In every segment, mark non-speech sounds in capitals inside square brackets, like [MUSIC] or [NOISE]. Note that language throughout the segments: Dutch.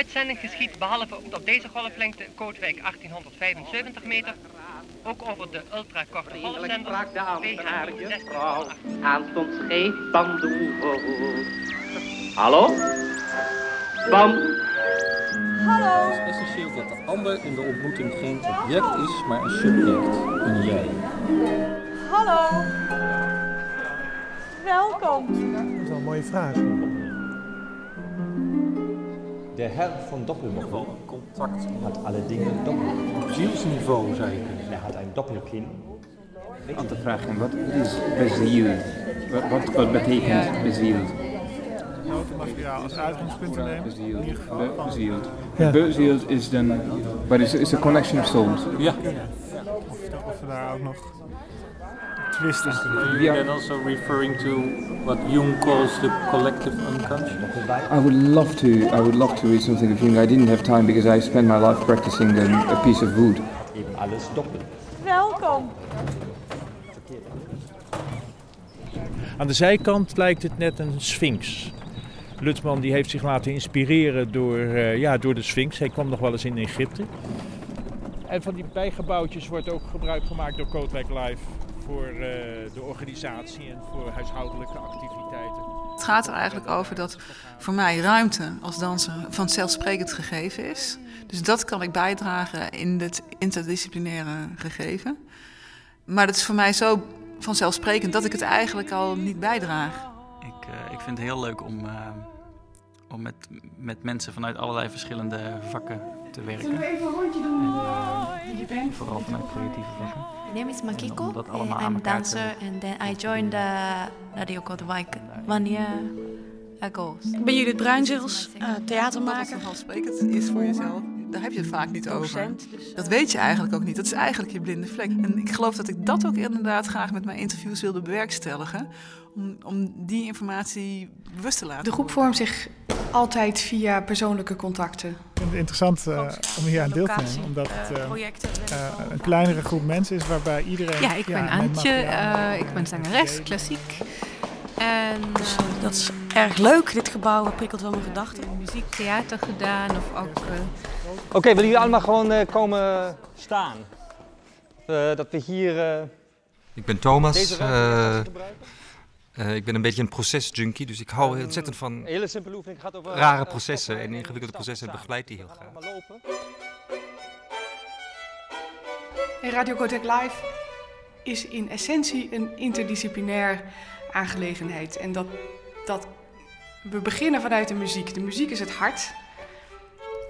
uitzending geschiet behalve op deze golflengte Kootwijk 1875 meter ook over de ultrakorte golfzender de aanhaarige vrouw aanstonds scheef bandoe. Hallo? Bam. Hallo. Het is essentieel dat de ander in de ontmoeting geen object is, maar een subject, een jij. Hallo. Welkom. Dat is wel een mooie vraag. De Herr van Doppelmochel Contact hat alle Dinge doppelt. op zielsniveau kunnen Er zeggen. hat ein Doppelkinn. Aan te vragen, wat is bezield? Wat, wat, wat betekent bezield? Notenmateriaal als uitgangspunt te nemen. Bezield. Ja. Bezield is dan, but is is a collection of souls. Ja. Of, of we daar ook nog in kunnen Are you then also referring to what Jung calls the collective unconscious? I would love to. I would love to read something of Jung. I didn't have time because I spent my life practicing um, a piece of wood. Alles doppelt. Welkom. Aan de zijkant lijkt het net een sphinx. Lutsman die heeft zich laten inspireren door, eh, ja, door de sphinx. Hij kwam nog wel eens in Egypte. En van die bijgebouwtjes wordt ook gebruik gemaakt door Kootwijk Live voor eh, de organisatie en voor huishoudelijke activiteiten. Het gaat er eigenlijk over dat voor mij ruimte als danser vanzelfsprekend gegeven is. Dus dat kan ik bijdragen in het interdisciplinaire gegeven. Maar dat is voor mij zo vanzelfsprekend dat ik het eigenlijk al niet bijdraag. Ik, eh, ik vind het heel leuk om, eh, om met, met mensen vanuit allerlei verschillende vakken te werken. Zullen we even een rondje doen? En, Wie je bent? Vooral vanuit creatieve vakken. My name is Makiko. Om dat allemaal aan I'm a elkaar te- dancer and then I joined the Radio Kootwijk one year ago. Ik ben Judith Bruinzels, uh, Dat het theatermaker. vanzelfsprekend is voor jezelf, daar heb je het vaak niet over. Dus, Dat weet je eigenlijk ook niet. Dat is eigenlijk je blinde vlek. En ik geloof dat ik dat ook inderdaad graag met mijn interviews wilde bewerkstelligen. Om, om die informatie bewust te laten De groep vormt zich altijd via persoonlijke contacten. Ik vind het interessant eh, om hier aan deel te nemen. Omdat het eh, eh, een kleinere groep mensen is waarbij iedereen... Ja, ik ben Antje, eh, ik ben zangeres, klassiek. En Dus eh, dat is erg leuk. Dit gebouw prikkelt wel mijn gedachten. muziek, theater gedaan of ook... eh, Oké, willen jullie allemaal gewoon eh, komen staan? Eh, dat we hier... eh, Ik ben Thomas. Eh, ik ben een beetje een procesjunkie, dus ik hou ontzettend van Een hele simpele oefening gaat over... rare eh, processen en ingewikkelde processen en begeleid die heel graag. allemaal lopen. En Radio Kotek Live is in essentie een interdisciplinair aangelegenheid. En dat, dat we beginnen vanuit de muziek. De muziek is het hart.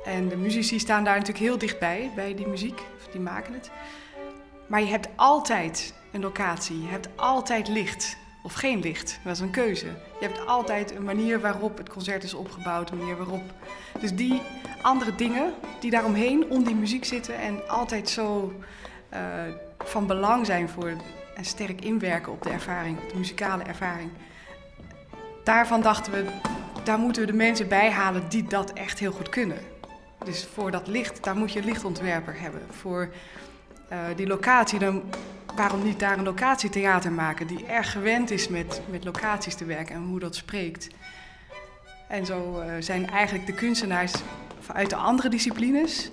En de muzici staan daar natuurlijk heel dichtbij, bij die muziek. Of die maken het. Maar je hebt altijd een locatie. Je hebt altijd licht. Of geen licht. Dat is een keuze. Je hebt altijd een manier waarop het concert is opgebouwd. Een manier waarop... Dus die andere dingen die daaromheen, om die muziek zitten... en altijd zo eh, van belang zijn voor... en sterk inwerken op de ervaring, op de muzikale ervaring. Daarvan dachten we, daar moeten we de mensen bij halen die dat echt heel goed kunnen. Dus voor dat licht, daar moet je een lichtontwerper hebben. Voor eh, die locatie, dan, waarom niet daar een locatietheater maken... die erg gewend is met, met locaties te werken en hoe dat spreekt. En zo eh, zijn eigenlijk de kunstenaars uit de andere disciplines...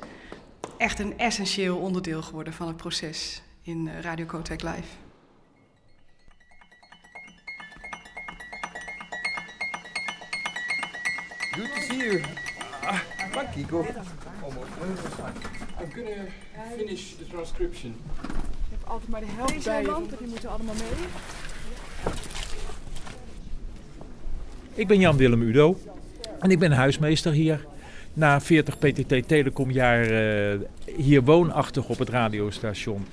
echt een essentieel onderdeel geworden van het proces in eh, Radio Kootwijk Live. Good to see you. Ah, Makiko. I'm gonna finish the transcription. Altijd maar de helft bij je. die moeten allemaal mee. Ik ben Jan-Willem Udo en ik ben huismeester hier. Na 40 PTT Telecomjaar eh hier woonachtig op het radiostation.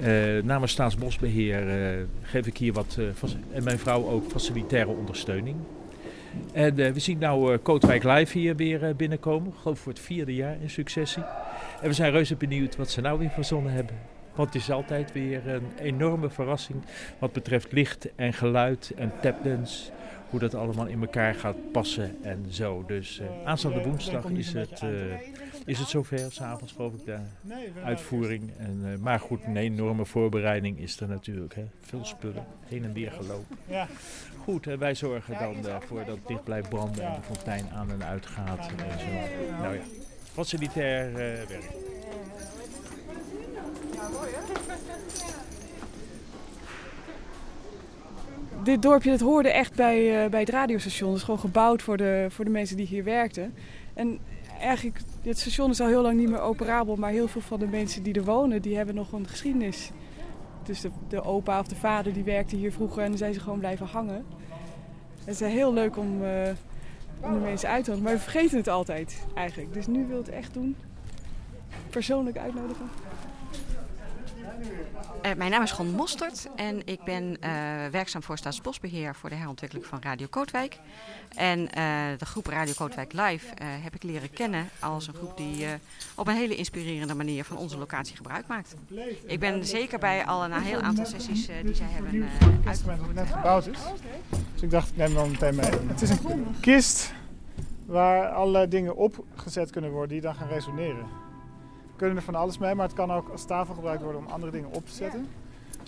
Eh namens Staatsbosbeheer eh, geef ik hier wat, eh, en mijn vrouw ook, facilitaire ondersteuning. En eh, we zien nou eh Kootwijk Live hier weer binnenkomen. Geloof voor het vierde jaar in successie. En we zijn reuze benieuwd wat ze nou weer verzonnen hebben. Want het is altijd weer een enorme verrassing wat betreft licht en geluid en tapdance hoe dat allemaal in elkaar gaat passen en zo. Dus aanstaande woensdag is het, is het zover, s'avonds geloof ik, de uitvoering. En, maar goed, een enorme voorbereiding is er natuurlijk. Hè. Veel spullen, heen en weer gelopen. Goed, en wij zorgen dan ervoor dat het dicht blijft branden en de fontein aan en uit gaat. En zo. Nou ja, facilitair werk. [LAUGHS] Dit dorpje dat hoorde echt bij, uh, bij het radiostation. Het is gewoon gebouwd voor de, voor de mensen die hier werkten. En eigenlijk, het station is al heel lang niet meer operabel, maar heel veel van de mensen die er wonen, die hebben nog een geschiedenis. Dus de, de opa of de vader die werkte hier vroeger en zijn ze gewoon blijven hangen. Het is heel leuk om, om de mensen uit te nodigen, maar we vergeten het altijd eigenlijk. Dus nu wil het echt doen. Persoonlijk uitnodigen. Uh, mijn naam is Gon Mostert en ik ben uh, werkzaam voor Staatsbosbeheer voor de herontwikkeling van Radio Kootwijk. En uh, de groep Radio Kootwijk Live heb ik leren kennen als een groep die op een hele inspirerende manier van onze locatie gebruik maakt. Ik ben zeker bij al een heel aantal sessies die zij hebben uitgevoerd. Het net gebouwd is. Dus ik dacht ik neem hem meteen mee. Het is een kist waar allerlei dingen opgezet kunnen worden die dan gaan resoneren kunnen er van alles mee, maar het kan ook als tafel gebruikt worden om andere dingen op te zetten.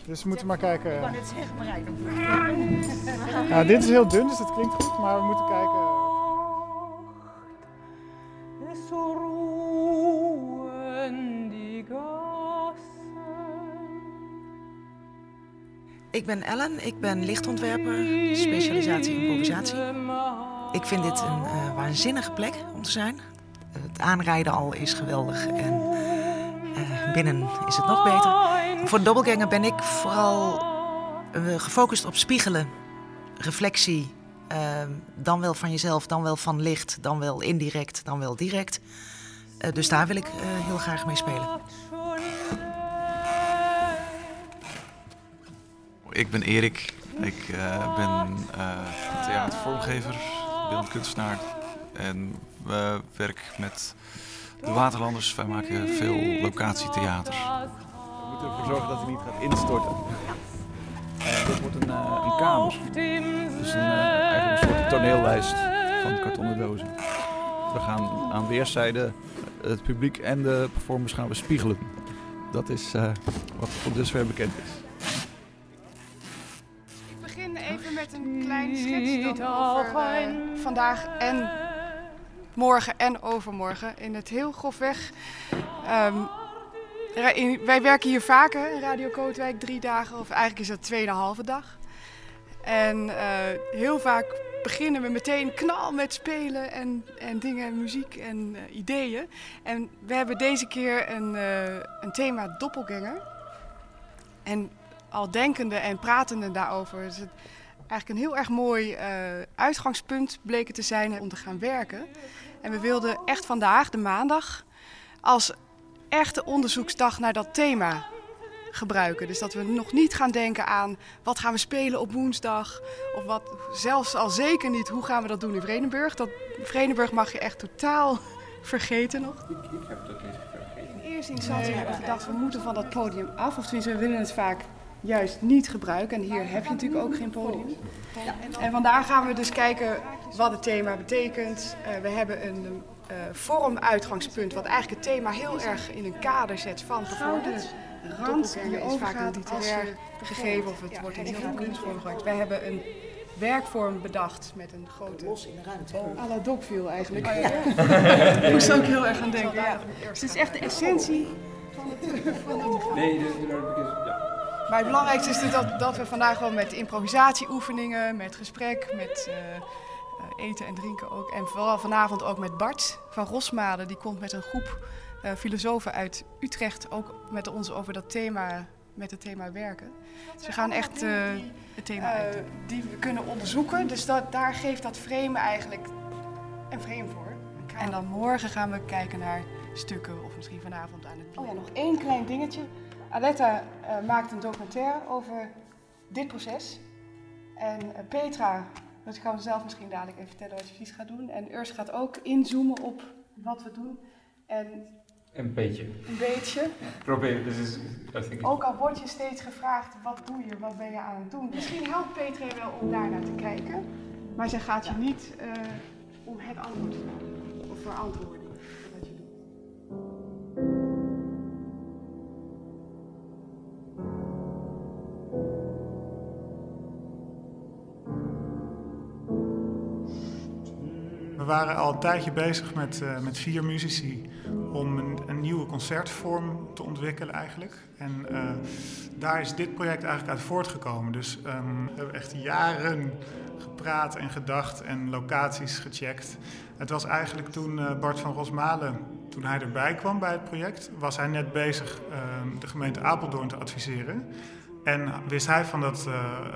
Dus we moeten maar kijken. Ik dit zeggen, maar Ja, dit is heel dun, dus dat klinkt goed, maar we moeten kijken. Ik ben Ellen, ik ben lichtontwerper, specialisatie improvisatie. Ik vind dit een uh, waanzinnige plek om te zijn. Het aanrijden al is geweldig en uh, binnen is het nog beter. Voor de ben ik vooral uh, gefocust op spiegelen, reflectie. Uh, dan wel van jezelf, dan wel van licht, dan wel indirect, dan wel direct. dus daar wil ik heel graag mee spelen. Ik ben Erik. Ik ben theatervormgever, beeldend kunstenaar. En we werken met de Waterlanders. Wij maken veel locatietheater. We moeten ervoor zorgen dat hij niet gaat instorten. Uh, dit wordt een, uh, een kamer. Dus een, uh, eigenlijk een soort toneellijst van kartonnen dozen. We gaan aan weerszijden het publiek en de performers gaan we spiegelen. Dat is wat tot dusver bekend is. Ik begin even met een klein schets over vandaag en morgen en overmorgen. In het heel grofweg. Um, wij werken hier vaker in Radio Kootwijk, drie dagen, of eigenlijk is dat tweeënhalve dag. En uh, heel vaak beginnen we meteen knal met spelen en, en dingen, muziek en uh, ideeën. En we hebben deze keer een, uh, een thema doppelganger. En al denkende en pratende daarover is het eigenlijk een heel erg mooi uitgangspunt bleken te zijn om te gaan werken. En we wilden echt vandaag, de maandag, als echte onderzoeksdag naar dat thema gebruiken. Dus dat we nog niet gaan denken aan wat gaan we spelen op woensdag. Of wat, zelfs al zeker niet hoe gaan we dat doen in Vredenburg. Dat, Vredenburg mag je echt totaal [LAUGHS] vergeten nog. Ik, ik heb dat niet vergeten. In eerste instantie hebben we gedacht we moeten van dat podium af. Of tenminste we willen het vaak juist niet gebruiken. En hier heb je natuurlijk ook geen podium. En vandaag gaan we dus kijken wat het thema betekent. Uh, we hebben een uh, vormuitgangspunt wat eigenlijk het thema heel erg in een kader zet van bijvoorbeeld. Rand die is vaak een literair gegeven of het wordt in heel veel kunstvorm gebruikt. Wij hebben een werkvorm bedacht met een grote... Los in de ruimte. Oh, la Dogville eigenlijk. Oh, ja. Ik moest ook heel erg aan denken. Ja. Dus het is echt de essentie van het... Van het... Nee, ja. Maar het belangrijkste is dat, dat we vandaag wel met improvisatieoefeningen, met gesprek, met uh, eten en drinken ook. En vooral vanavond ook met Bart van Rosmalen. Die komt met een groep uh, filosofen uit Utrecht ook met ons over dat thema, met het thema werken. Dus we gaan echt uh, het thema uit. die we kunnen onderzoeken. Dus dat, daar geeft dat frame eigenlijk een frame voor. En dan morgen gaan we kijken naar stukken of misschien vanavond aan het Oh ja, nog één klein dingetje. Aletta uh, maakt een documentaire over dit proces. En uh, Petra, dat kan we zelf misschien dadelijk even vertellen wat je precies gaat doen. En Urs gaat ook inzoomen op wat we doen. En een beetje. Een beetje. Probeer, dus is, Ook al word je steeds gevraagd, wat doe je, wat ben je aan het doen. Misschien helpt Petra wel om daar naar te kijken. Maar zij gaat je niet uh, om het antwoord vragen of verantwoorden wat waren al een tijdje bezig met, uh, met vier muzici om een, een, nieuwe concertvorm te ontwikkelen eigenlijk. En uh, daar is dit project eigenlijk uit voortgekomen. Dus um, we hebben echt jaren gepraat en gedacht en locaties gecheckt. Het was eigenlijk toen uh, Bart van Rosmalen, toen hij erbij kwam bij het project, was hij net bezig uh, de gemeente Apeldoorn te adviseren. En wist hij van dat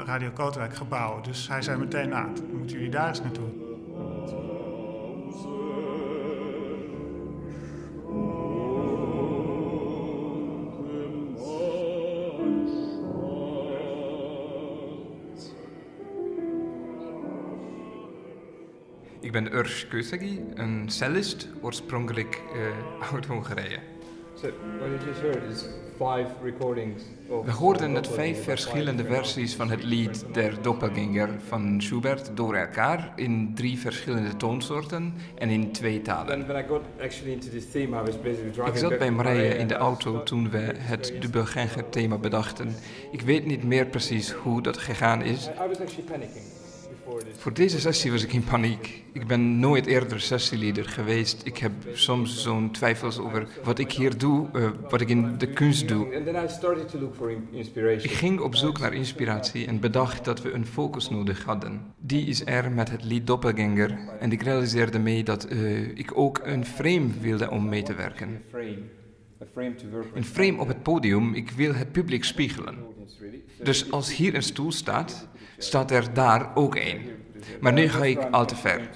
Radio Kootwijk gebouw. Dus hij zei meteen, nou, moeten jullie daar eens naartoe. Ben Urs Keusagi, een cellist, oorspronkelijk uh, uit Hongarije. So, what you just heard is five recordings of We hoorden net vijf verschillende versies van het lied Der Doppelganger van Schubert door elkaar in drie verschillende toonsoorten en in twee talen. Ik zat bij Marije in de auto toen we het Doppelganger thema bedachten. Ik weet niet meer precies hoe dat gegaan is. Voor deze sessie was ik in paniek. Ik ben nooit eerder sessieleader geweest. Ik heb soms zo'n twijfels over wat ik hier doe, uh, wat ik in de kunst doe. Ik ging op zoek naar inspiratie en bedacht dat we een focus nodig hadden. Die is er met het lied Doppelganger en ik realiseerde mee dat uh, ik ook een frame wilde om mee te werken. Een frame op het podium, ik wil het publiek spiegelen. Dus als hier een stoel staat, staat er daar ook één. Maar nu ga ik al te ver.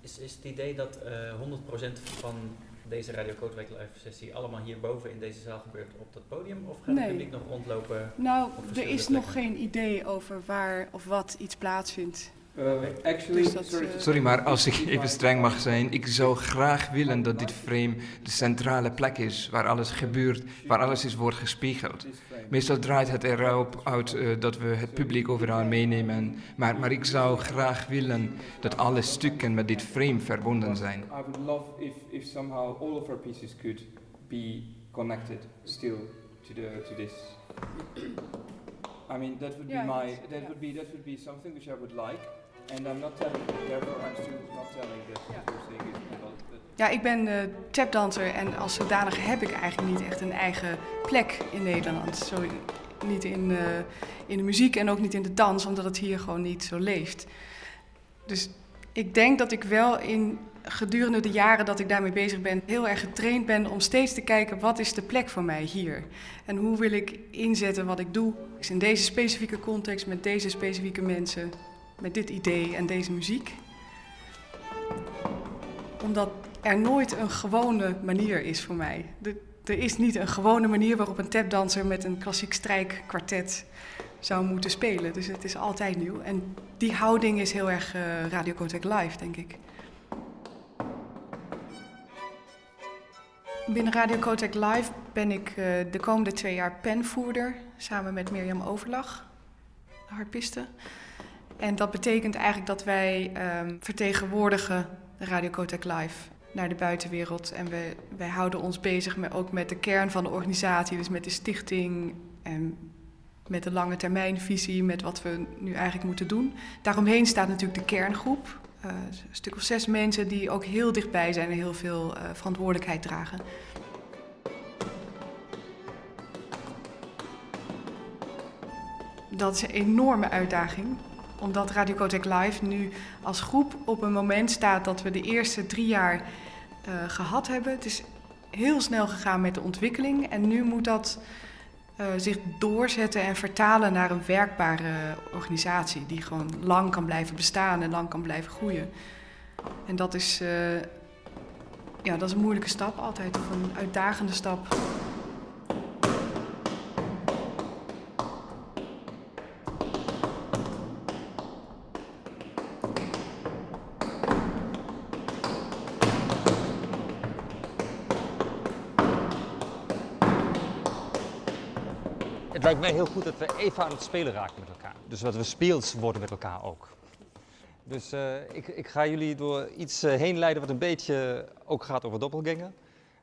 Is, is het idee dat uh, 100% van deze Radio Kootwijk live sessie allemaal hierboven in deze zaal gebeurt op dat podium? Of gaat Nee. het publiek nog rondlopen? Nou, er is plekken? nog geen idee over waar of wat iets plaatsvindt. Uh, actually, Dus dat, sorry, eh, Sorry, maar als ik even streng mag zijn, ik zou graag willen dat dit frame de centrale plek is waar alles gebeurt, waar alles is wordt gespiegeld. Meestal draait het erop uit eh, dat we het publiek overal meenemen, maar, maar ik zou graag willen dat alle stukken met dit frame verbonden zijn. I would love if, if somehow all of our pieces could be connected still to the to this. I mean, that would be my that yeah. would be that would be something which I would like, and I'm not telling. Therefore, I'm still not telling that what you're saying is Ja, ik ben eh tapdanser en als zodanig heb ik eigenlijk niet echt een eigen plek in Nederland. Zo, niet in, in de muziek en ook niet in de dans, omdat het hier gewoon niet zo leeft. Dus ik denk dat ik wel in gedurende de jaren dat ik daarmee bezig ben, heel erg getraind ben om steeds te kijken wat is de plek voor mij hier. En hoe wil ik inzetten wat ik doe. In deze specifieke context, met deze specifieke mensen, met dit idee en deze muziek. Omdat er nooit een gewone manier is voor mij. Er is niet een gewone manier waarop een tapdanser met een klassiek strijkkwartet zou moeten spelen. Dus het is altijd nieuw. En die houding is heel erg eh Radio Kotek Live, denk ik. Binnen Radio Kotek Live ben ik eh, de komende twee jaar penvoerder, samen met Mirjam Overlag, harpiste. En dat betekent eigenlijk dat wij ehm, vertegenwoordigen Radio Kotek Live naar de buitenwereld. En we, wij houden ons bezig met, ook met de kern van de organisatie, dus met de stichting en met de lange termijnvisie, met wat we nu eigenlijk moeten doen. Daaromheen staat natuurlijk de kerngroep. eh, een stuk of zes mensen die ook heel dichtbij zijn en heel veel eh, verantwoordelijkheid dragen. Dat is een enorme uitdaging, omdat Radio Kotek Live nu als groep op een moment staat dat we de eerste drie jaar eh, gehad hebben. Het is heel snel gegaan met de ontwikkeling en nu moet dat eh, zich doorzetten en vertalen naar een werkbare organisatie die gewoon lang kan blijven bestaan en lang kan blijven groeien. En dat is, eh, ja, dat is een moeilijke stap altijd, of een uitdagende stap. Heel goed dat we even aan het spelen raken met elkaar. Dus dat we speels worden met elkaar ook. Dus uh, ik, ik, ga jullie door iets uh, heen leiden wat een beetje ook gaat over doppelganger.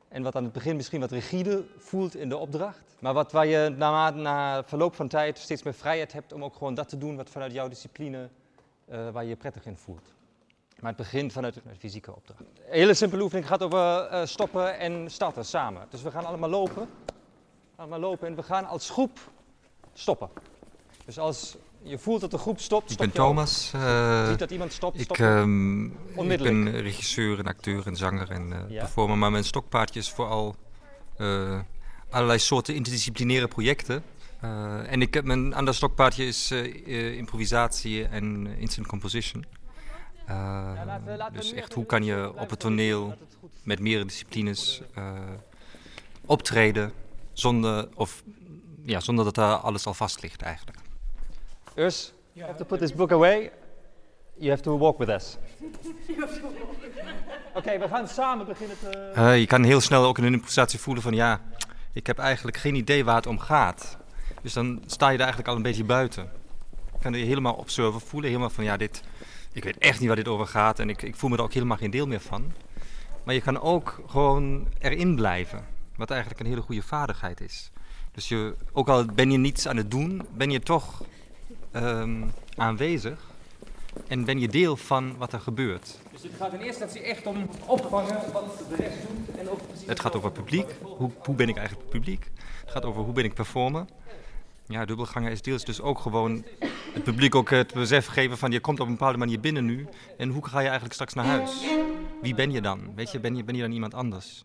En wat aan het begin misschien wat rigide voelt in de opdracht. Maar wat waar je na, na verloop van tijd steeds meer vrijheid hebt om ook gewoon dat te doen wat vanuit jouw discipline, uh, waar je je prettig in voelt. Maar het begint vanuit een fysieke opdracht. Een hele simpele oefening gaat over stoppen en starten samen. Dus we gaan allemaal lopen. Allemaal lopen en we gaan als groep stoppen. Dus als je voelt dat de groep stopt, Ik stop ben je ook. Thomas. eh, Ziet dat iemand stopt, ik, stop je. ehm, ik Onmiddellijk. ben regisseur en acteur en zanger en eh, Ja. performer. Maar mijn stokpaardje is vooral eh, allerlei soorten interdisciplinaire projecten. En ik heb mijn ander stokpaardje is improvisatie en instant composition. Dus echt, hoe kan je op het toneel met meerdere disciplines optreden zonder, of, ja, zonder dat daar alles al vast ligt eigenlijk. Urs, you have to put this book away. You have to walk with us. [LAUGHS] Oké, we gaan samen beginnen te... Eh, je kan heel snel ook in een improvisatie voelen van ja, ik heb eigenlijk geen idee waar het om gaat. Dus dan sta je er eigenlijk al een beetje buiten. Je kan je helemaal observer voelen, helemaal van ja, dit, ik weet echt niet waar dit over gaat en ik, ik voel me er ook helemaal geen deel meer van. Maar je kan ook gewoon erin blijven, wat eigenlijk een hele goede vaardigheid is. Dus je, ook al ben je niets aan het doen, ben je toch ehm, aanwezig en ben je deel van wat er gebeurt. Dus het gaat in eerste instantie echt om opvangen wat de rest doet en ook. Het gaat over publiek. Hoe, hoe ben ik eigenlijk publiek? Het gaat over hoe ben ik performer. Ja, dubbelganger is deels dus ook gewoon het publiek ook het besef geven van je komt op een bepaalde manier binnen nu. En hoe ga je eigenlijk straks naar huis? Wie ben je dan? Weet je, ben je, ben je dan iemand anders?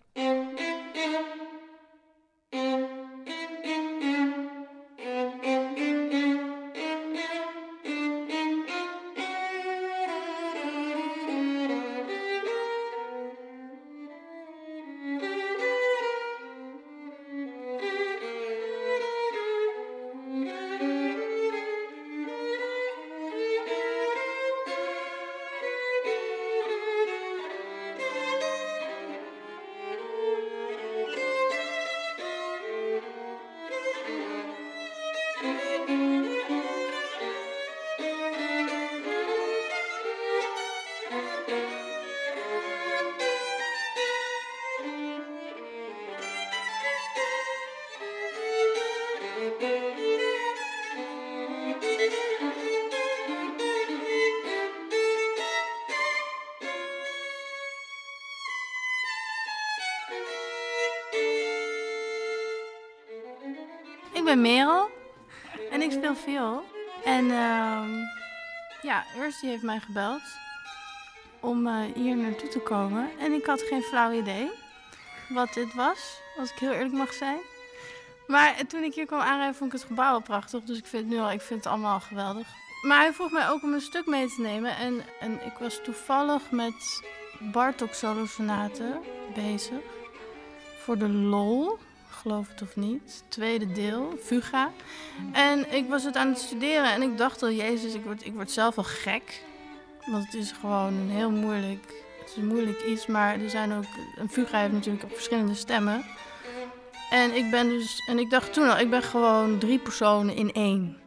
Ben Merel en ik speel viool. En ehm ja, Urs die heeft mij gebeld om eh, hier naartoe te komen. En ik had geen flauw idee wat dit was, als ik heel eerlijk mag zijn. Maar toen ik hier kwam aanrijden, vond ik het gebouw al prachtig. Dus ik vind het nu al, ik vind het allemaal geweldig. Maar hij vroeg mij ook om een stuk mee te nemen. En, en ik was toevallig met Bartok solosonaten bezig. Voor de lol, geloof het of niet. Tweede deel, Fuga. En ik was het aan het studeren en ik dacht al, jezus, ik word, ik word zelf al gek. Want het is gewoon een heel moeilijk, het is een moeilijk iets. Maar er zijn ook, een Fuga heeft natuurlijk ook verschillende stemmen. En ik ben dus, en ik dacht toen al, ik ben gewoon drie personen in één.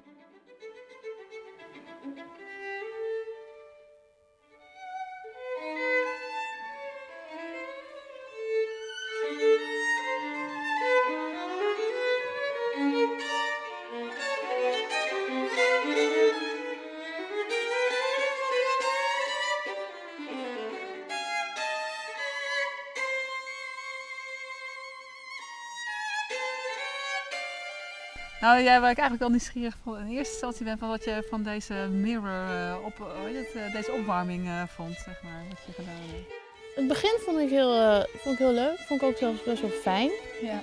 Nou, jij waar ik eigenlijk wel nieuwsgierig van in eerste instantie ben van wat je van deze mirror, eh, op, het, eh, deze opwarming eh, vond, zeg maar, wat je gedaan hebt. Het begin vond ik heel, eh, vond ik heel leuk. Vond ik ook zelfs best wel fijn. Ja.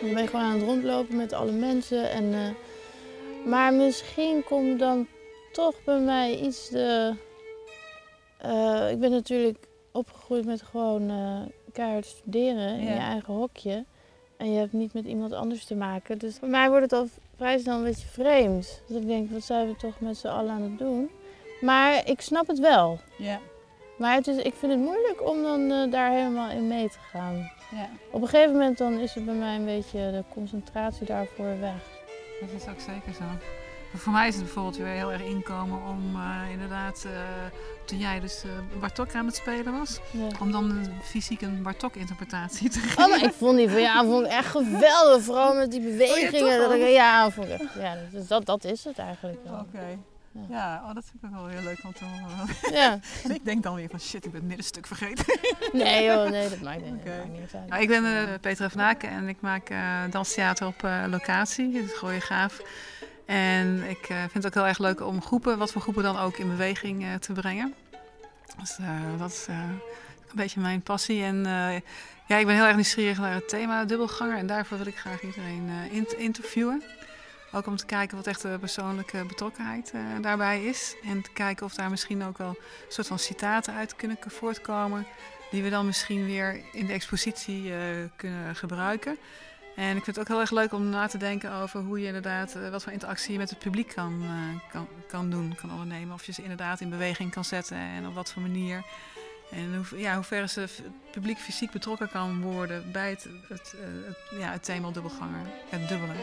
Dan ben je gewoon aan het rondlopen met alle mensen. En, eh, maar misschien komt dan toch bij mij iets de... eh, ik ben natuurlijk opgegroeid met gewoon eh, keihard studeren in Ja. je eigen hokje. En je hebt niet met iemand anders te maken. Dus voor mij wordt het al vrij snel een beetje vreemd. Dat ik denk, wat zijn we toch met z'n allen aan het doen? Maar ik snap het wel. Ja. Maar het is, ik vind het moeilijk om dan eh, daar helemaal in mee te gaan. Ja. Op een gegeven moment dan is het bij mij een beetje de concentratie daarvoor weg. Dat is ook zeker zo. Voor mij is het bijvoorbeeld weer heel erg inkomen om uh, inderdaad, uh, toen jij dus uh, Bartok aan het spelen was, ja. om dan fysiek een Bartok-interpretatie te geven. Oh, maar ik vond die van jou vond echt geweldig, vooral met die [LAUGHS] bewegingen. Oh, ja, ja, vond ik, ja dus dat, dat is het eigenlijk. Oké. Okay. Ja, ja oh, dat vind ik ook wel heel leuk om te horen. Ja. [LAUGHS] ik denk dan weer van shit, ik ben het middenstuk vergeten. [LAUGHS] nee joh, nee, dat maakt, niet, okay. niet uit. Nou, ik ben Petra van Aken en ik maak danstheater op locatie, het Gooiegaaf. En ik uh, vind het ook heel erg leuk om groepen, wat voor groepen dan ook, in beweging uh, te brengen. Dus uh, dat is een beetje mijn passie. En ja, ik ben heel erg nieuwsgierig naar het thema dubbelganger. En daarvoor wil ik graag iedereen interviewen. Ook om te kijken wat echt de persoonlijke betrokkenheid daarbij is. En te kijken of daar misschien ook wel een soort van citaten uit kunnen voortkomen. Die we dan misschien weer in de expositie kunnen gebruiken. En ik vind het ook heel erg leuk om na te denken over hoe je inderdaad, wat voor interactie je met het publiek kan, uh, kan, kan doen, kan ondernemen. Of je ze inderdaad in beweging kan zetten en op wat voor manier. En hoe, ja, hoe ver het publiek fysiek betrokken kan worden bij het, het, het, ja, het thema dubbelganger, het dubbele.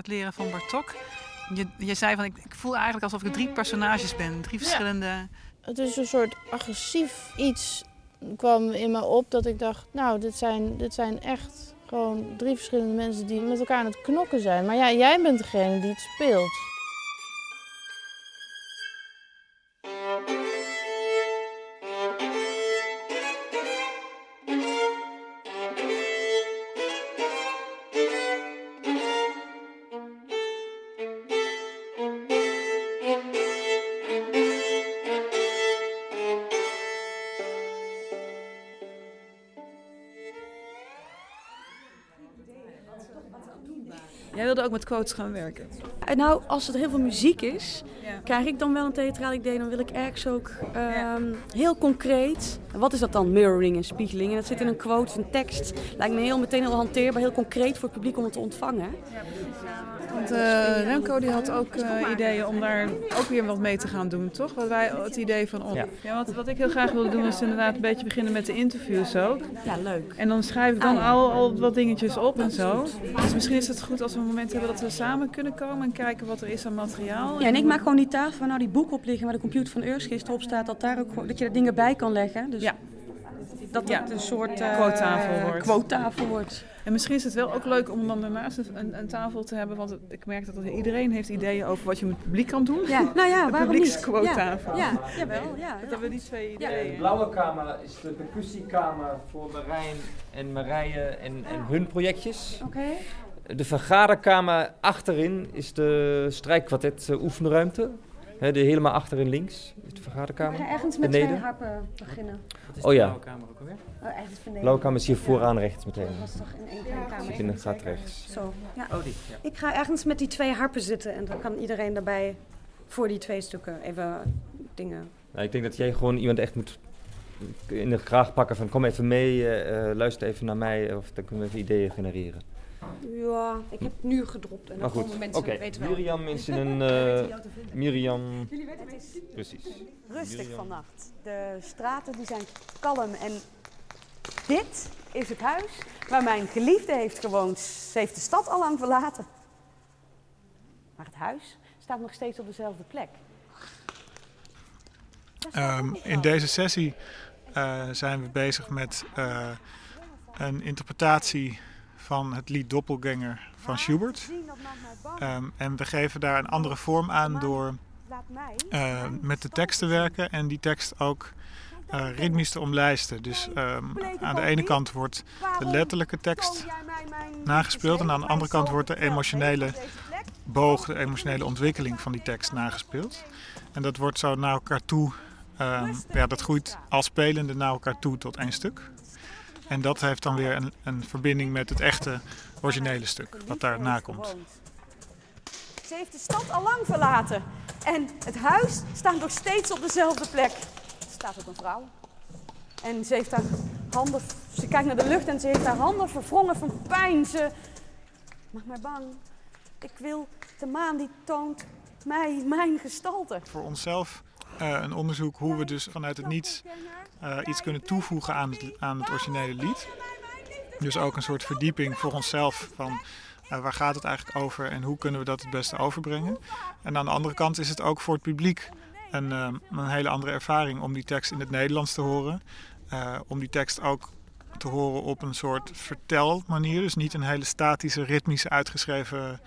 Het leren van Bartok. Je, je zei van, ik, ik voel eigenlijk alsof ik drie personages ben, drie verschillende... Ja. Het is een soort agressief iets kwam in me op dat ik dacht, nou, dit zijn, dit zijn echt gewoon drie verschillende mensen die met elkaar aan het knokken zijn. Maar ja, jij bent degene die het speelt. Ook met quotes gaan werken? Eh, nou, als het heel veel muziek is, krijg ik dan wel een theatraal idee. Dan wil ik ergens ook ehm, heel concreet. Wat is dat dan? Mirroring en spiegeling. En dat zit in een quote, een tekst. Lijkt me heel meteen heel hanteerbaar, heel concreet voor het publiek om het te ontvangen. Ja, want uh, Remco die had ook uh, ideeën om daar ook weer wat mee te gaan doen, toch? Wat wij het idee van op. Ja. wat, wat ik heel graag wilde doen is inderdaad een beetje beginnen met de interviews ook. Ja, leuk. En dan schrijf ik dan ah, al, al wat dingetjes op en zo. Dus misschien is het goed als we een moment hebben dat we samen kunnen komen en kijken wat er is aan materiaal. Ja, en ik maak gewoon die tafel waar nou die boek op liggen, waar de computer van Eursgist op staat, dat, daar ook, dat je er dingen bij kan leggen. Dus ja. Dat het een soort uh, quote-tafel wordt. Wordt. En misschien is het wel ook leuk om dan daarnaast een, een tafel te hebben. Want ik merk dat iedereen heeft ideeën over wat je met het publiek kan doen. Ja, nou ja, waarom niet? Ja, ja, jawel. Ja, dat hebben we die twee ideeën. De blauwe kamer is de percussiekamer voor Marijn en Marije en, en hun projectjes. Oké. De vergaderkamer achterin is de strijkkwartet uh, oefenruimte. He, de helemaal achterin links is de vergaderkamer. We gaan ergens met Beneden. twee harpen beginnen. Wat is oh, de ja. blauwe kamer ook alweer? Oh, ergens beneden. Blauwe kamer is hier vooraan rechts meteen. Dat was toch in één kamer? in de gaat rechts. Zo, ja. Oh, die, ja. Ik ga ergens met die twee harpen zitten en dan kan iedereen daarbij voor die twee stukken even dingen... Nou, ik denk dat jij gewoon iemand echt moet in de graag pakken van kom even mee, uh, luister even naar mij of dan kunnen we even ideeën genereren. Ja, ik heb nu gedropt en dan komen mensen okay. weten wel. Miriam is in [LAUGHS] een... Uh, Miriam... Jullie weten het Precies. Rustig Miriam. vannacht. De straten die zijn kalm en dit is het huis waar mijn geliefde heeft gewoond. Ze heeft de stad al lang verlaten. Maar het huis staat nog steeds op dezelfde plek. Um, in deze sessie uh, zijn we bezig met uh, een interpretatie van het lied Doppelganger van Schubert. Um, en we geven daar een andere vorm aan door uh, met de tekst te werken en die tekst ook uh, ritmisch te omlijsten. Dus um, aan de ene kant wordt de letterlijke tekst nagespeeld en aan de andere kant wordt de emotionele boog, de emotionele ontwikkeling van die tekst nagespeeld. En dat wordt zo naar elkaar toe, um, ja, dat groeit als spelende naar elkaar toe tot één stuk. En dat heeft dan weer een, een verbinding met het echte originele stuk, wat daarna komt. Ze heeft de stad al lang verlaten. En het huis staat nog steeds op dezelfde plek. Er staat ook een vrouw. En ze heeft haar handen... Ze kijkt naar de lucht en ze heeft haar handen verwrongen van pijn. Ze maakt mij bang. Ik wil de maan die toont mij, mijn gestalte. Voor onszelf een onderzoek hoe we dus vanuit het niets uh, iets kunnen toevoegen aan het, aan het originele lied. Dus ook een soort verdieping voor onszelf van uh, waar gaat het eigenlijk over en hoe kunnen we dat het beste overbrengen. En aan de andere kant is het ook voor het publiek een, een hele andere ervaring om die tekst in het Nederlands te horen. om die tekst ook te horen op een soort vertelmanier. Dus niet een hele statische, ritmische, uitgeschreven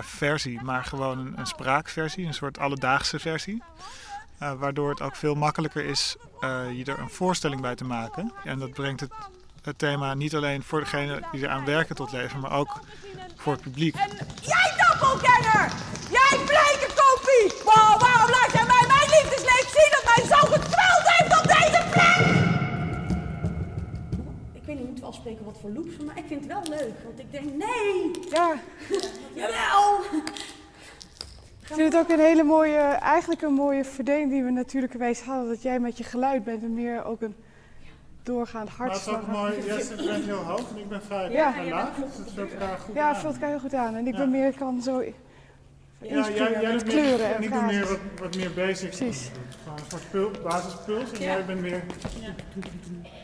versie, maar gewoon een, spraakversie, een soort alledaagse versie. Uh, waardoor het ook veel makkelijker is uh, je er een voorstelling bij te maken. En dat brengt het, het thema niet alleen voor degene die eraan werken tot leven, maar ook voor het publiek. En jij doppelganger! Jij bleke kopie! Wow, waarom laat jij mij mijn liefdesleed zien dat mij zo gekweld heeft op deze plek? Ik weet niet, moeten we afspreken wat voor loops, maar ik vind het wel leuk. Want ik denk, nee! Ja. [LAUGHS] Jawel! Ik vind het ook een hele mooie, eigenlijk een mooie verdeling die we natuurlijkerwijs hadden. Dat jij met je geluid bent en meer ook een doorgaand hartslag. Maar het is ook mooi, Jesse bent heel hoog en ik ben vrij, Ja. vrij laag. Dus het vult elkaar goed Ja, aan. het vult elkaar heel goed aan. En ik Ja. ben meer, kan zo Ja, jij, jij met doet meer- kleuren en en ik doe meer wat, wat meer basic. Precies. Gewoon een soort pul, basispuls en Ja. jij bent meer...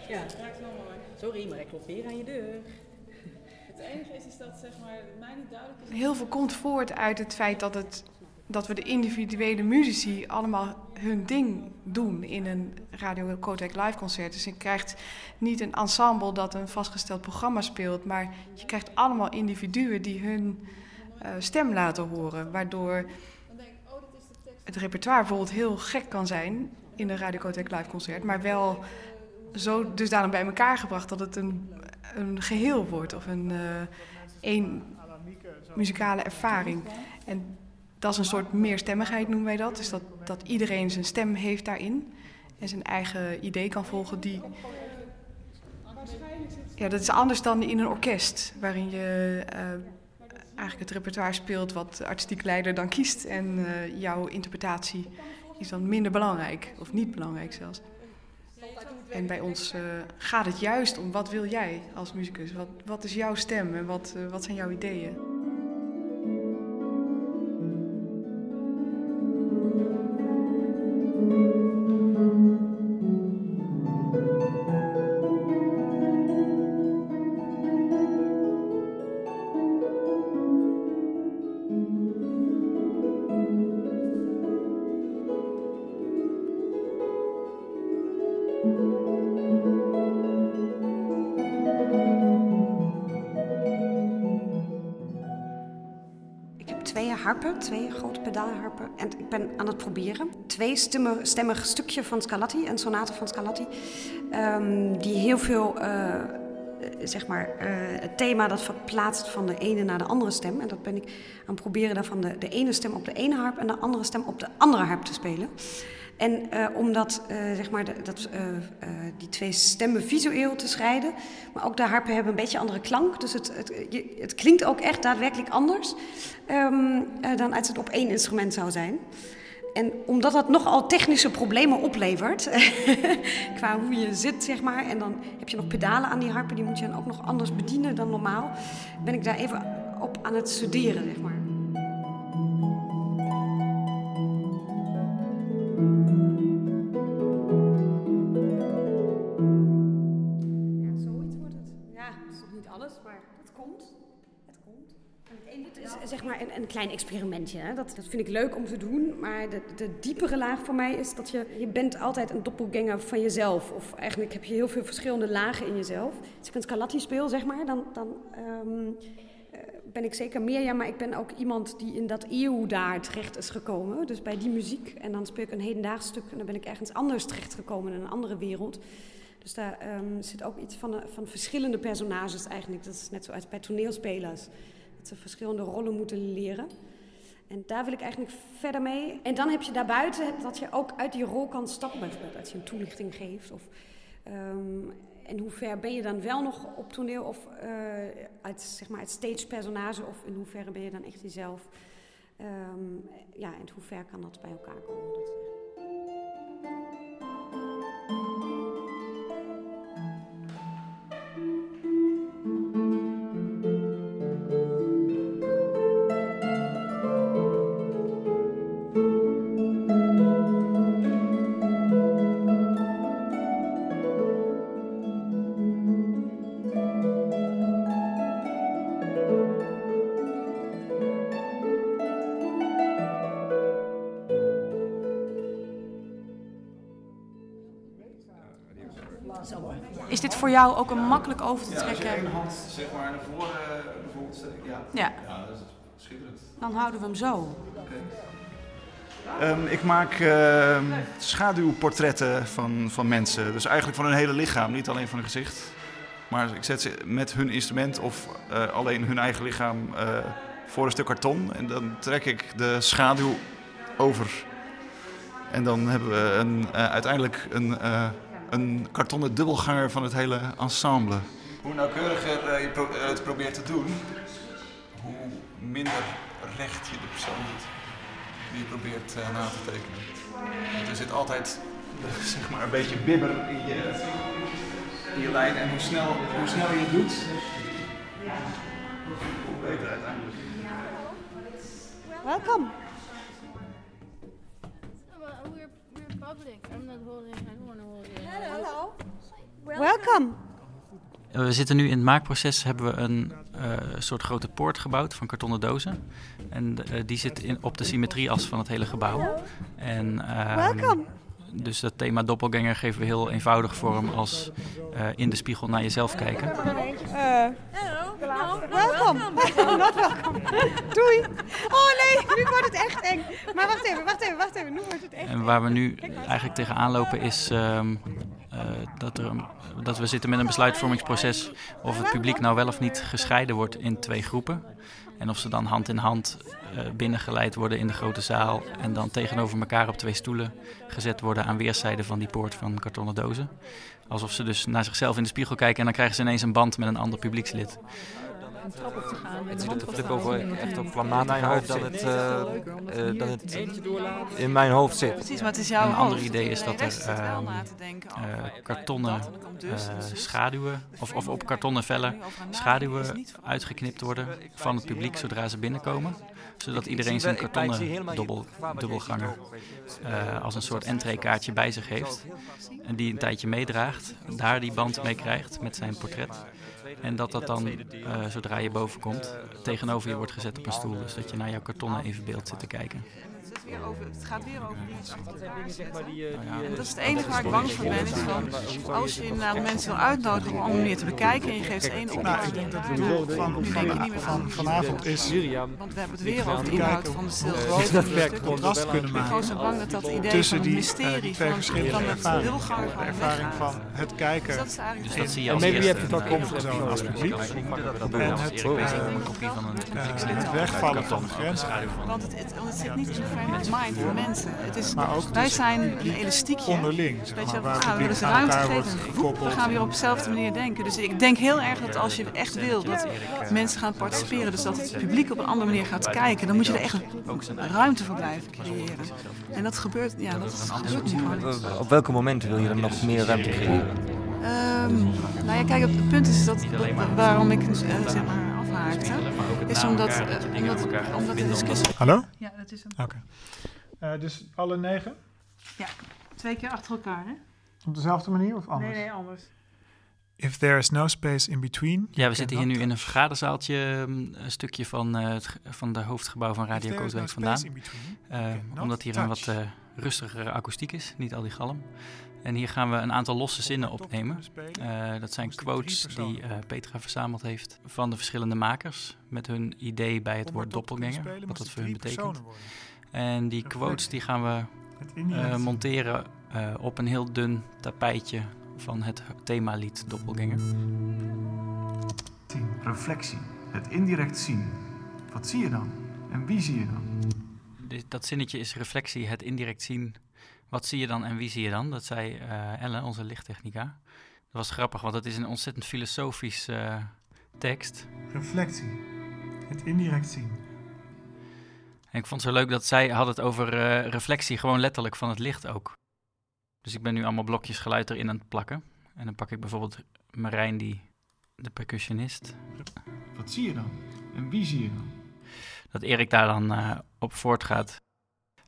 Ja, sorry, maar ik klop weer aan je deur. Het enige is, is dat zeg maar, mij niet duidelijk is. Heel veel komt voort uit het feit dat, het, dat we de individuele muzici allemaal hun ding doen in een Radio Kotek live concert. Dus je krijgt niet een ensemble dat een vastgesteld programma speelt, maar je krijgt allemaal individuen die hun eh, stem laten horen, waardoor het repertoire bijvoorbeeld heel gek kan zijn in een Radio Kotek live concert, maar wel zo dusdanig bij elkaar gebracht dat het een, een geheel wordt of een één muzikale ervaring. En dat is een soort meerstemmigheid noemen wij dat. Dus dat, dat iedereen zijn stem heeft daarin en zijn eigen idee kan volgen die ja, dat is anders dan in een orkest, waarin je eh, eigenlijk het repertoire speelt wat de artistiek leider dan kiest. En eh, jouw interpretatie is dan minder belangrijk, of niet belangrijk zelfs. En bij ons eh, gaat het juist om wat wil jij als muzikus? Wat, wat is jouw stem en wat, wat zijn jouw ideeën? Ik harpen, twee grote pedaalharpen. En ik ben aan het proberen. Twee stemmen, stemmig stukje van Scarlatti, een sonate van Scarlatti. ehm, die heel veel, eh, zeg maar, eh, het thema dat verplaatst van de ene naar de andere stem. En dat ben ik aan het proberen daarvan de, de ene stem op de ene harp en de andere stem op de andere harp te spelen. En eh, om dat, eh, zeg maar, dat, eh, eh, die twee stemmen visueel te scheiden. Maar ook de harpen hebben een beetje andere klank. Dus het, het, het klinkt ook echt daadwerkelijk anders ehm, eh, dan als het op één instrument zou zijn. En omdat dat nogal technische problemen oplevert, [LAUGHS] qua hoe je zit, zeg maar, en dan heb je nog pedalen aan die harpen, die moet je dan ook nog anders bedienen dan normaal, ben ik daar even op aan het studeren, zeg maar. Is zeg maar een, een klein experimentje. Hè. Dat, dat vind ik leuk om te doen. Maar de, de diepere laag voor mij is dat je... Je bent altijd een doppelganger van jezelf. Of eigenlijk heb je heel veel verschillende lagen in jezelf. Als ik een Scarlatti speel, zeg maar, dan... dan ehm, eh, ben ik zeker meer, ja, maar ik ben ook iemand die in dat eeuw daar terecht is gekomen. Dus bij die muziek. En dan speel ik een hedendaags stuk en dan ben ik ergens anders terechtgekomen in een andere wereld. Dus daar ehm, zit ook iets van, eh, van verschillende personages eigenlijk. Dat is net zoals bij toneelspelers. Verschillende rollen moeten leren. En daar wil ik eigenlijk verder mee. En dan heb je daarbuiten dat je ook uit die rol kan stappen. Bijvoorbeeld als je een toelichting geeft. Of Ehm, en hoe ver ben je dan wel nog op toneel of uh, uit, zeg maar, het stage personage of in hoeverre ben je dan echt jezelf? Um, ja, en hoe ver kan dat bij elkaar komen? Dat, jou ook een makkelijk over te trekken? Ja, als je één hand zeg maar naar voren bijvoorbeeld steekt, ja. Ja. ja, dat is schitterend. Dan houden we hem zo. Um, ik maak uh, schaduwportretten van, van mensen. Dus eigenlijk van hun hele lichaam, niet alleen van hun gezicht. Maar ik zet ze met hun instrument of uh, alleen hun eigen lichaam uh, voor een stuk karton. En dan trek ik de schaduw over. En dan hebben we een, uh, uiteindelijk een, een kartonnen dubbelganger van het hele ensemble. Hoe nauwkeuriger je pro het probeert te doen, hoe minder recht je de persoon doet die je probeert uh, na te tekenen. Want er zit altijd [LAUGHS] zeg maar een beetje bibber in je, in je lijn en hoe, snel, hoe sneller je het doet, hoe beter uiteindelijk. Welkom. We're, we're public. I'm not holding. I don't want to hold you. Hello. Welcome. We zitten nu in het maakproces, hebben we een uh, soort grote poort gebouwd van kartonnen dozen. En uh, die zit in, op de symmetrieas van het hele gebouw. En, uh, dus dat thema doppelganger geven we heel eenvoudig vorm als in de spiegel naar jezelf kijken. Hallo. Welkom. Not [LAUGHS] welkom. Doei. Oh nee, nu wordt het echt eng. Maar wacht even, wacht even, wacht even. Nu wordt het echt En waar we nu eigenlijk tegenaan lopen is um, uh, dat, er, dat we zitten met een besluitvormingsproces of het publiek nou wel of niet gescheiden wordt in twee groepen. En of ze dan hand in hand uh, binnengeleid worden in de grote zaal en dan tegenover elkaar op twee stoelen gezet worden aan weerszijden van die poort van kartonnen dozen. Alsof ze dus naar zichzelf in de spiegel kijken en dan krijgen ze ineens een band met een ander publiekslid. Een trap op te gaan. Het ziet er flip over echt op planmatiger uit dan het, uh, uh, dan het in mijn hoofd zit. Precies, maar het is jouw Een ander idee is dat De er uh, kartonnen dus, uh, dus dus schaduwen of, of op kartonnen vellen schaduwen uitgeknipt worden van het publiek zodra ze binnenkomen. Zodat iedereen zijn kartonnen dobbel, dubbelganger uh, als een soort entreekaartje bij zich heeft. En die een tijdje meedraagt, daar die band mee krijgt met zijn portret. En dat dat dan, uh, zodra je boven komt, tegenover je wordt gezet op een stoel. Dus dat je naar jouw kartonnen evenbeeld zit te kijken. Weer over, het gaat weer over iets zeg maar, die, Nou ja, En dat is het enige waar ik bang voor ben. Is van, als je inderdaad mensen wil uitnodigen om manier te bekijken en je geeft ze één Nou, opdracht. ik denk dat en we daarna- van, meer van, van. vanavond is Want we hebben het weer over de inhoud van de stil groot het contrast kunnen Ik ben gewoon zo maken bang dat dat idee tussen van die, het eh, mysterie die twee van, verschillende van het ervaringen. wilganger De ervaring van het kijken Dus dat is eigenlijk Dus het dat zie je in als maybe je hebt het ook een omgezet als publiek. En En het, een eh, kopie van een eh, publiekslid. het wegvallen van de grens. schaduw van. Want het, het, het zit niet in de frame of mind van mensen. Het is, Maar ook wij dus zijn een elastiekje. onderling, zeg je, waar we ze ruimte geven. gekoppeld. We gaan weer op dezelfde manier denken. Dus ik denk heel erg dat als je echt wil dat eh, mensen gaan participeren, dus dat het publiek op een andere manier gaat kijken, dan moet je er echt ruimte voor blijven creëren. En dat gebeurt, ja, dat gebeurt nu gewoon. Op welke momenten wil je dan nog meer ruimte creëren? Ehm, nou ja, kijk, het punt is dat, dat waarom ik eh, zeg maar afhaakte, is omdat, eh, omdat, omdat de discussie... Hallo? Ja, dat is hem. Oké. Eh, dus alle negen? Ja, twee keer achter elkaar, hè? Op dezelfde manier of anders? Nee, nee, anders. If there is no space in between. Ja, we zitten hier nu in een vergaderzaaltje, mm, een stukje van, eh, het, van de hoofdgebouw van Radio no Kootwijk vandaan. omdat hier een wat eh, rustigere akoestiek is, niet al die galm. En hier gaan we een aantal losse zinnen opnemen. Eh, dat zijn quotes die eh, Petra verzameld heeft van de verschillende makers. Met hun idee bij het woord doppelganger, wat dat voor hun betekent. En die quotes die gaan we eh, monteren eh, op een heel dun tapijtje van het themalied Doppelganger. Reflectie, het indirect zien. Wat zie je dan? En wie zie je dan? Dit- Dat zinnetje is reflectie, het indirect zien. Wat zie je dan en wie zie je dan? Dat zei uh, Ellen, onze lichttechnica. Dat was grappig, want het is een ontzettend filosofisch uh, tekst. Reflectie. Het indirect zien. En ik vond het zo leuk dat zij had het over uh, reflectie, gewoon letterlijk van het licht ook. Dus ik ben nu allemaal blokjes geluid erin aan het plakken. En dan pak ik bijvoorbeeld Marijn, die, de percussionist. Wat zie je dan? En wie zie je dan? Dat Erik daar dan op voortgaat.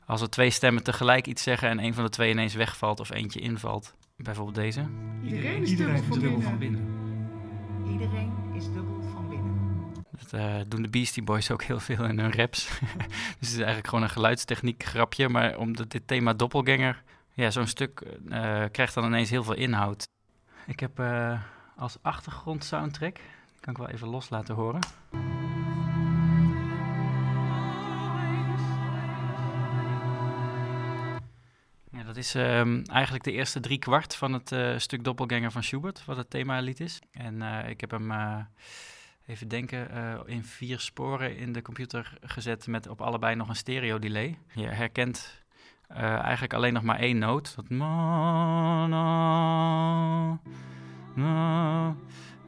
Als er twee stemmen tegelijk iets zeggen en een van de twee ineens wegvalt of eentje invalt. Bijvoorbeeld deze. Iedereen is dubbel, van, dubbel van binnen. Iedereen is dubbel van binnen. Dat uh, doen de Beastie Boys ook heel veel in hun raps. [LAUGHS] dus het is eigenlijk gewoon een geluidstechniek grapje. Maar omdat dit thema doppelganger, ja, zo'n stuk uh, krijgt dan ineens heel veel inhoud. Ik heb uh, als achtergrond soundtrack, die kan ik wel even los laten horen. Dat is um, eigenlijk de eerste drie kwart van het uh, stuk Doppelganger van Schubert, wat het themalied is. En uh, ik heb hem, uh, even denken, in vier sporen in de computer gezet met op allebei nog een stereo delay. Je herkent eigenlijk alleen nog maar één noot. Dat.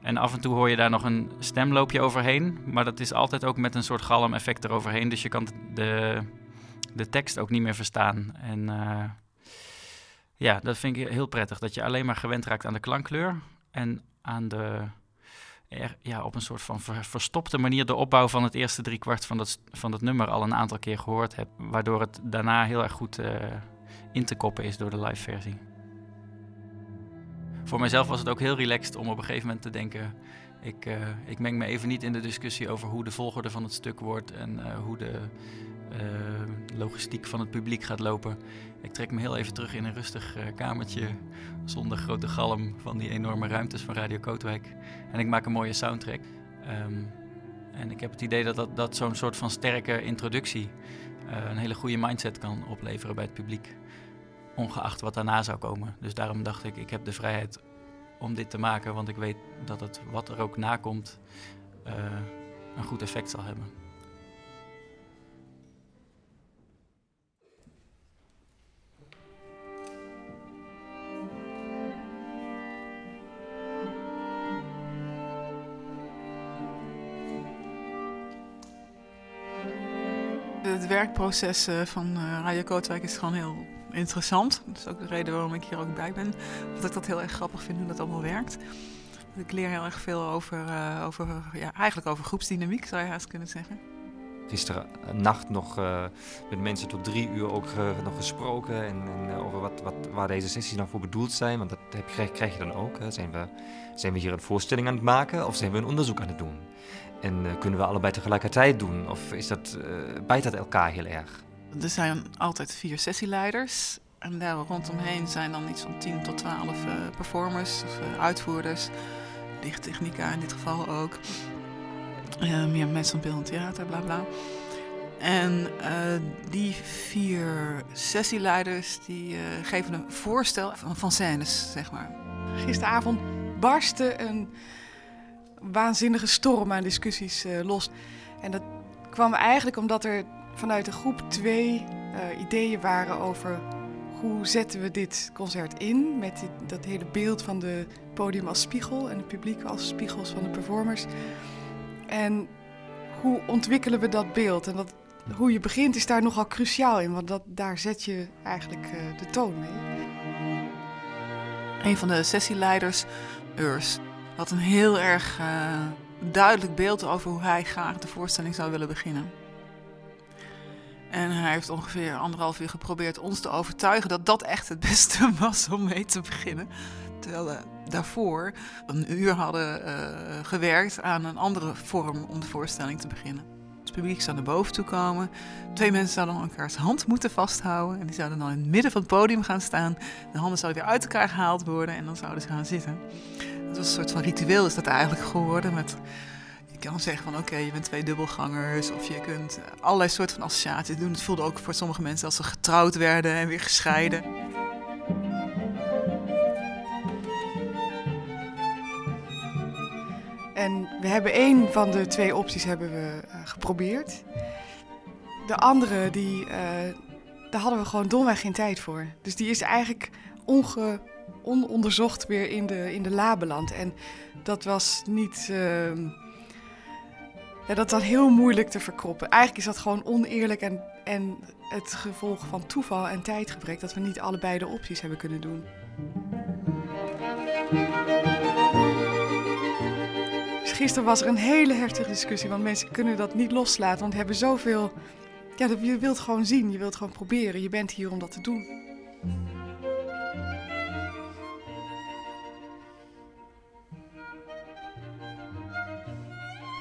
En af en toe hoor je daar nog een stemloopje overheen, maar dat is altijd ook met een soort galm-effect eroverheen. Dus je kan de, de tekst ook niet meer verstaan. En ja, dat vind ik heel prettig. Dat je alleen maar gewend raakt aan de klankkleur en aan de, ja, op een soort van ver, verstopte manier de opbouw van het eerste driekwart van dat, van dat nummer al een aantal keer gehoord hebt. Waardoor het daarna heel erg goed uh, in te koppen is door de live versie. Voor mijzelf was het ook heel relaxed om op een gegeven moment te denken... Ik, uh, ik meng me even niet in de discussie over hoe de volgorde van het stuk wordt... en uh, hoe de logistiek van het publiek gaat lopen. Ik trek me heel even terug in een rustig uh, kamertje zonder grote galm van die enorme ruimtes van Radio Kootwijk. En ik maak een mooie soundtrack. Um, en ik heb het idee dat, dat, zo'n soort van sterke introductie uh, een hele goede mindset kan opleveren bij het publiek. Ongeacht wat daarna zou komen. Dus daarom dacht ik, ik heb de vrijheid om dit te maken, want ik weet dat het wat er ook nakomt uh, een goed effect zal hebben. Het werkproces van Radio Kootwijk is gewoon heel interessant. Dat is ook de reden waarom ik hier ook bij ben. Dat ik dat heel erg grappig vind hoe dat allemaal werkt. Ik leer heel erg veel over, uh, over ja, eigenlijk over groepsdynamiek, zou je haast kunnen zeggen. Gisteren nacht nog met mensen tot drie uur ook nog gesproken. En, en over wat, wat, waar deze sessies nou voor bedoeld zijn. Want dat heb, krijg, krijg, je dan ook. Hè. Zijn, we, zijn we hier een voorstelling aan het maken of zijn we een onderzoek aan het doen? En uh, kunnen we allebei tegelijkertijd doen? Of is dat, uh, bijt dat elkaar heel erg? Er zijn altijd vier sessieleiders. En daar rondomheen zijn dan iets van 10 tot 12 uh, performers, of uitvoerders. Lichttechnica in dit geval ook. meer mensen van beeld theater, bla bla. En die vier sessieleiders die geven een voorstel van, van scènes, zeg maar. Gisteravond barstte een waanzinnige storm aan discussies uh, los. En dat kwam eigenlijk omdat er vanuit de groep twee uh, ideeën waren over hoe zetten we dit concert in met dat hele beeld van de podium als spiegel en het publiek als spiegels van de performers. En hoe ontwikkelen we dat beeld? En dat, hoe je begint is daar nogal cruciaal in, want dat, daar zet je eigenlijk uh, de toon mee. Een van de sessieleiders, Urs, had een heel erg uh, duidelijk beeld over hoe hij graag de voorstelling zou willen beginnen. En hij heeft ongeveer anderhalf uur geprobeerd ons te overtuigen dat dat echt het beste [LAUGHS] was om mee te beginnen. Terwijl we daarvoor een uur hadden uh, gewerkt aan een andere vorm om de voorstelling te beginnen. Het publiek zou naar boven toe komen. Twee mensen zouden elkaars hand moeten vasthouden. En die zouden dan in het midden van het podium gaan staan. De handen zouden weer uit elkaar gehaald worden en dan zouden ze gaan zitten. Een soort van ritueel is dat eigenlijk geworden. Met, je kan zeggen van oké, je bent twee dubbelgangers. Of je kunt allerlei soorten van associaties doen. Het voelde ook voor sommige mensen als ze getrouwd werden en weer gescheiden. En we hebben één van de twee opties hebben we uh, geprobeerd. De andere die uh, daar hadden we gewoon domweg geen tijd voor. Dus die is eigenlijk onge, ononderzocht weer in de, in de la beland. En dat was niet. Ja, dat was heel moeilijk te verkroppen. Eigenlijk is dat gewoon oneerlijk en, en het gevolg van toeval en tijdgebrek dat we niet allebei de opties hebben kunnen doen. Dus gisteren was er een hele heftige discussie, want mensen kunnen dat niet loslaten, want hebben zoveel. Ja, je wilt gewoon zien, je wilt gewoon proberen, je bent hier om dat te doen.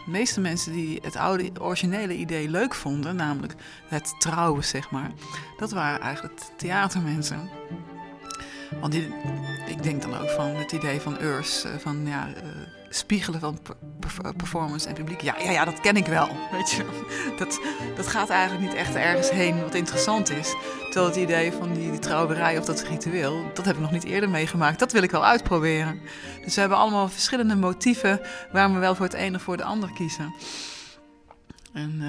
De meeste mensen die het oude, originele idee leuk vonden, namelijk het trouwen, zeg maar, dat waren eigenlijk theatermensen. Want die, ik denk dan ook van het idee van Urs, eh, van ja, uh, spiegelen van performance en publiek. Ja, ja, ja, dat ken ik wel. [LAUGHS] Weet je, dat, dat gaat eigenlijk niet echt ergens heen wat interessant is. Terwijl het idee van die, die trouwerij of dat ritueel, dat heb ik nog niet eerder meegemaakt. Dat wil ik wel uitproberen. Dus we hebben allemaal verschillende motieven waar we wel voor het een of voor de ander kiezen. En uh,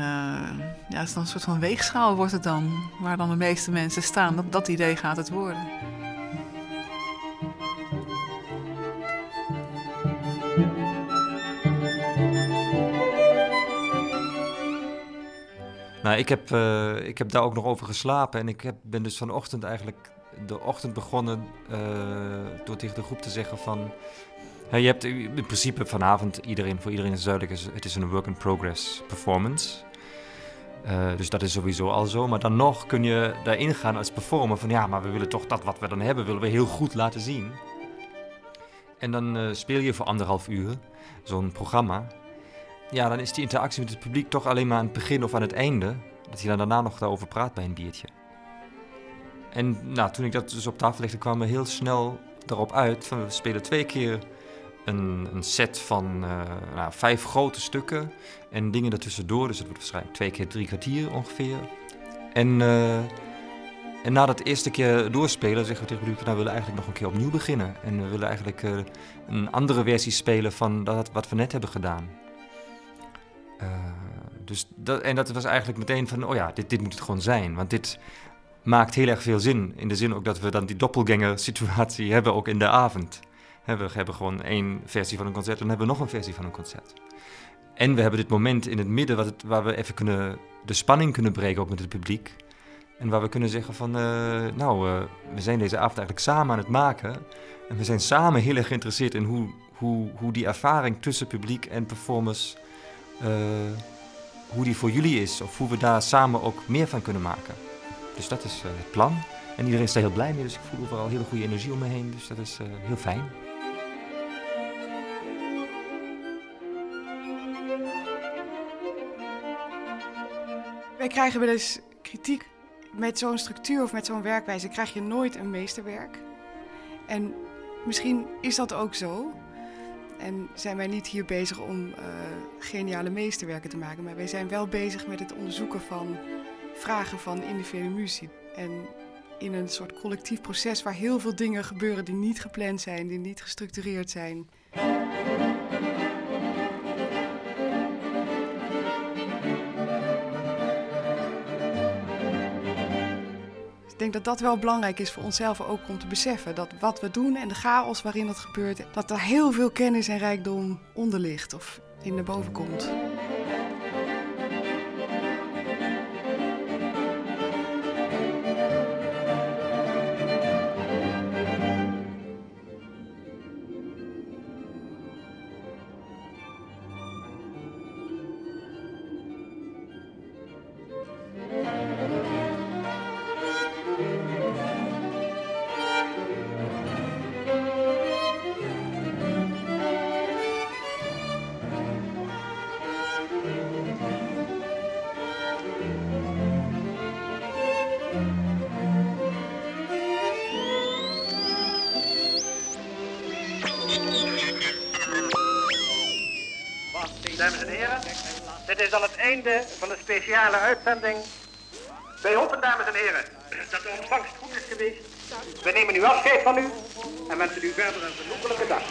ja, het is dan een soort van weegschaal wordt het dan, waar dan de meeste mensen staan. Dat, dat idee gaat het worden. Nou, ik heb, uh, ik heb daar ook nog over geslapen. En ik heb, ben dus vanochtend eigenlijk de ochtend begonnen uh, door tegen de groep te zeggen van... je hebt in principe vanavond iedereen, voor iedereen is duidelijk, het is een work in progress performance. Uh, dus dat is sowieso al zo. Maar dan nog kun je daarin gaan als performer van ja, maar we willen toch dat wat we dan hebben, willen we heel goed laten zien. En dan speel je voor anderhalf uur zo'n programma ja, dan is die interactie met het publiek toch alleen maar aan het begin of aan het einde. Dat je dan daarna nog daarover praat bij een biertje. En nou, toen ik dat dus op tafel legde, kwamen we heel snel erop uit van we spelen twee keer een, een set van uh, nou, vijf grote stukken en dingen ertussendoor. Dus het wordt waarschijnlijk twee keer drie kwartier ongeveer. En, uh, en na dat eerste keer doorspelen zeggen we tegen publiek, nou we willen eigenlijk nog een keer opnieuw beginnen. En we willen eigenlijk uh, een andere versie spelen van dat wat we net hebben gedaan. Uh, dus dat, en dat was eigenlijk meteen van, oh ja, dit, dit moet het gewoon zijn. Want dit maakt heel erg veel zin. In de zin ook dat we dan die doppelganger-situatie [LAUGHS] hebben ook in de avond. we hebben gewoon één versie van een concert en dan hebben we nog een versie van een concert. En we hebben dit moment in het midden wat waar we even kunnen, de spanning kunnen breken ook met het publiek. En waar we kunnen zeggen van, uh, nou, uh, we zijn deze avond eigenlijk samen aan het maken. En we zijn samen heel erg geïnteresseerd in hoe, hoe, hoe die ervaring tussen publiek en performers uh, hoe die voor jullie is. Of hoe we daar samen ook meer van kunnen maken. Dus dat is uh, het plan. En iedereen is daar heel blij mee. Dus ik voel overal hele goede energie om me heen. Dus dat is uh, heel fijn. Wij krijgen wel eens kritiek. Met zo'n structuur of met zo'n werkwijze krijg je nooit een meesterwerk. En misschien is dat ook zo. En zijn wij niet hier bezig om uh, geniale meesterwerken te maken, maar wij zijn wel bezig met het onderzoeken van vragen van individuele muziek. En in een soort collectief proces waar heel veel dingen gebeuren die niet gepland zijn, die niet gestructureerd zijn. Ik denk dat dat wel belangrijk is voor onszelf ook om te beseffen. Dat wat we doen en de chaos waarin dat gebeurt, dat er heel veel kennis en rijkdom onder ligt of in naar boven komt. Van de speciale uitzending. Wij hopen, dames en heren, dat de ontvangst goed is geweest. We nemen nu afscheid van u en wensen u verder een genoegelijke dag.